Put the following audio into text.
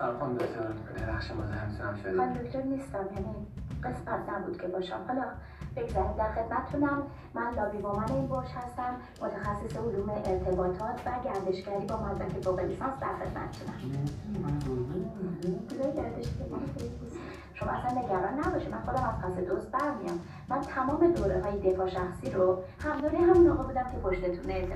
سلام خانم دکتر ببخشید مزاحمتونم شدیم خانم دکتر نیستم یعنی قسمت نبود که باشم. حالا بگذارید در خدمتتونم. من لابی بومن این برج هستم متخصص علوم ارتباطات و گردشگری با مدرک فوق لیسانس در خدمتتونم. شما اصلا نگران نباشید من خودم از پس دوست برمیام. من تمام دوره های دفاع شخصی رو هم دوره هم بودم که پشتتونه